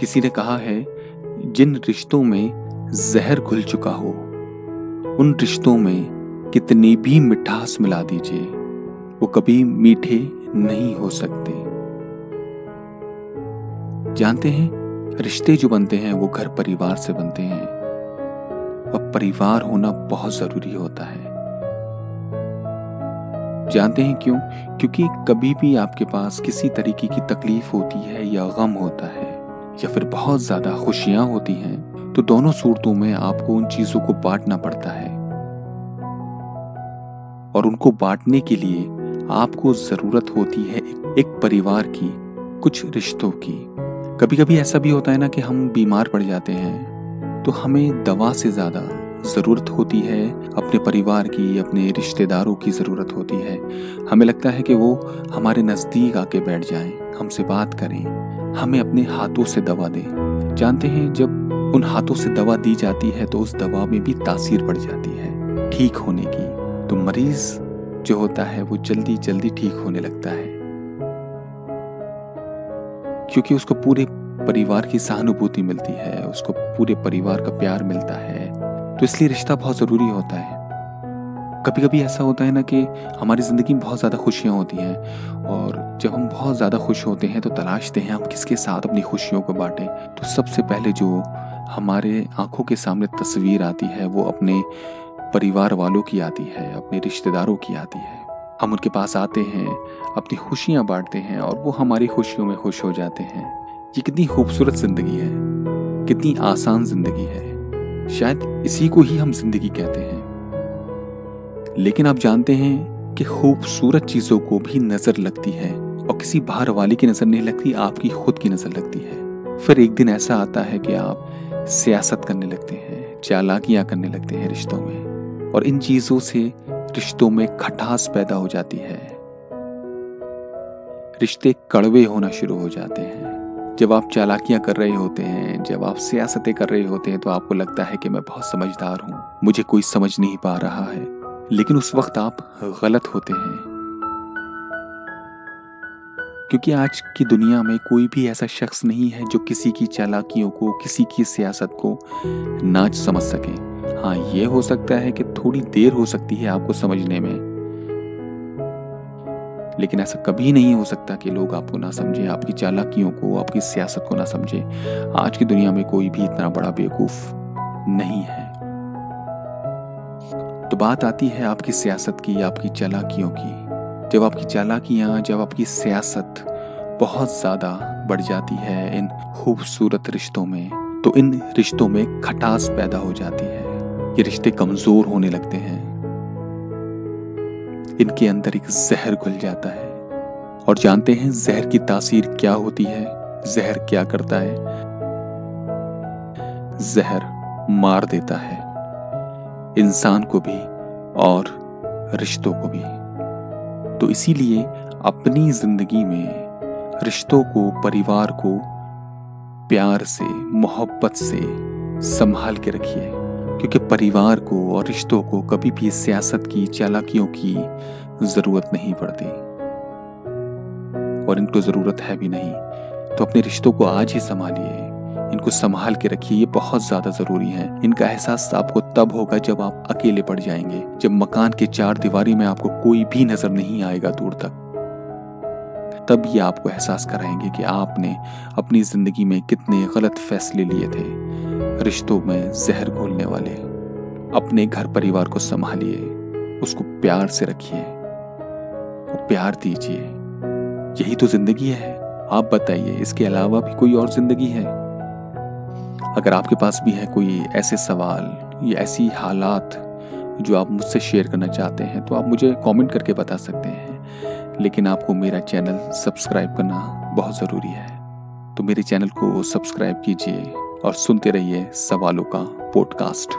किसी ने कहा है, जिन रिश्तों में जहर घुल चुका हो, उन रिश्तों में कितनी भी मिठास मिला दीजिए, वो कभी मीठे नहीं हो सकते। जानते हैं, रिश्ते जो बनते हैं, वो घर परिवार से बनते हैं। और परिवार होना बहुत ज़रूरी होता है। जानते हैं क्यों? क्योंकि कभी भी आपके पास किसी तरीके की तकलीफ़ होती है या गम होता है या फिर बहुत ज़्यादा खुशियाँ होती हैं तो दोनों सूरतों में आपको उन चीज़ों को बांटना पड़ता है। और उनको बांटने के लिए आपको ज़रूरत होती है एक परिवार की, कुछ रिश्तों की। कभी कभी ऐसा भी होता है ना कि हम बीमार पड़ जाते हैं तो हमें दवा से ज़्यादा ज़रूरत होती है अपने परिवार की अपने रिश्तेदारों की ज़रूरत होती है। हमें लगता है कि वो हमारे नज़दीक आके बैठ जाएँ, हमसे बात करें हमें अपने हाथों से दवा दें। जानते हैं जब उन हाथों से दवा दी जाती है तो उस दवा में भी तासीर बढ़ जाती है ठीक होने की। तो मरीज़ जो होता है वो जल्दी जल्दी ठीक होने लगता है। क्योंकि उसको पूरे परिवार की सहानुभूति मिलती है उसको पूरे परिवार का प्यार मिलता है तो इसलिए रिश्ता बहुत ज़रूरी होता है। कभी कभी ऐसा होता है ना कि हमारी ज़िंदगी में बहुत ज़्यादा खुशियाँ होती हैं और जब हम बहुत ज़्यादा खुश होते हैं तो तलाशते हैं हम किसके साथ अपनी खुशियों को बांटें। तो सबसे पहले जो हमारे आँखों के सामने तस्वीर आती है वो अपने परिवार वालों की आती है, अपने रिश्तेदारों की आती है। हम उनके पास आते हैं, अपनी खुशियाँ बांटते हैं और वो हमारी खुशियों में खुश हो जाते हैं। ये कितनी खूबसूरत ज़िंदगी है, कितनी आसान ज़िंदगी है। शायद इसी को ही हम ज़िंदगी कहते हैं। लेकिन आप जानते हैं कि खूबसूरत चीज़ों को भी नज़र लगती है और किसी बाहर वाले की नज़र नहीं लगती, आपकी खुद की नज़र लगती है। फिर एक दिन ऐसा आता है कि आप सियासत करने लगते हैं, चालाकियाँ करने लगते हैं रिश्तों में और इन चीज़ों से रिश्तों में खटास पैदा हो जाती है। रिश्ते कड़वे होना शुरू हो जाते हैं। जब आप चालाकियाँ कर रहे होते हैं, जब आप सियासतें कर रहे होते हैं तो आपको लगता है कि मैं बहुत समझदार हूँ। मुझे कोई समझ नहीं पा रहा है। लेकिन उस वक्त आप गलत होते हैं। क्योंकि आज की दुनिया में कोई भी ऐसा शख्स नहीं है जो किसी की चालाकियों को, किसी की सियासत को नाच समझ सके। हाँ ये हो सकता है कि थोड़ी देर हो सकती है आपको समझने में। लेकिन ऐसा कभी नहीं हो सकता कि लोग आपको ना समझे, आपकी चालाकियों को, आपकी सियासत को ना समझे। आज की दुनिया में कोई भी इतना बड़ा बेवकूफ़ नहीं है। तो बात आती है आपकी सियासत की, आपकी चालाकियों की। जब आपकी चालाकियाँ, जब आपकी सियासत बहुत ज़्यादा बढ़ जाती है इन खूबसूरत रिश्तों में तो इन रिश्तों में खटास पैदा हो जाती है। ये रिश्ते कमज़ोर होने लगते हैं। इनके अंदर एक जहर घुल जाता है। और जानते हैं जहर की तासीर क्या होती है? जहर क्या करता है? जहर मार देता है। इंसान को भी और रिश्तों को भी। तो इसीलिए अपनी ज़िंदगी में रिश्तों को, परिवार को प्यार से, मोहब्बत से संभाल के रखिए। क्योंकि परिवार को और रिश्तों को कभी भी सियासत की, चालाकियों की ज़रूरत नहीं पड़ती। और इनको ज़रूरत है भी नहीं तो अपने रिश्तों को आज ही संभालिए। इनको संभाल के रखिए, ये बहुत ज़्यादा ज़रूरी है। इनका एहसास आपको तब होगा जब आप अकेले पड़ जाएँगे, जब मकान के चार दीवारी में आपको कोई भी नज़र नहीं आएगा दूर तक। तब ये आपको एहसास कराएँगे कि आपने अपनी ज़िंदगी में कितने गलत फैसले लिए थे। रिश्तों में जहर घोलने वाले, अपने घर परिवार को संभालिए, उसको प्यार से रखिए। और प्यार दीजिए। यही तो ज़िंदगी है। आप बताइए, इसके अलावा भी कोई और ज़िंदगी है? अगर आपके पास भी है कोई ऐसे सवाल या ऐसी हालात जो आप मुझसे शेयर करना चाहते हैं तो आप मुझे कमेंट करके बता सकते हैं। लेकिन आपको मेरा चैनल सब्सक्राइब करना बहुत ज़रूरी है। तो मेरे चैनल को सब्सक्राइब कीजिए। और सुनते रहिए सवालों का पॉडकास्ट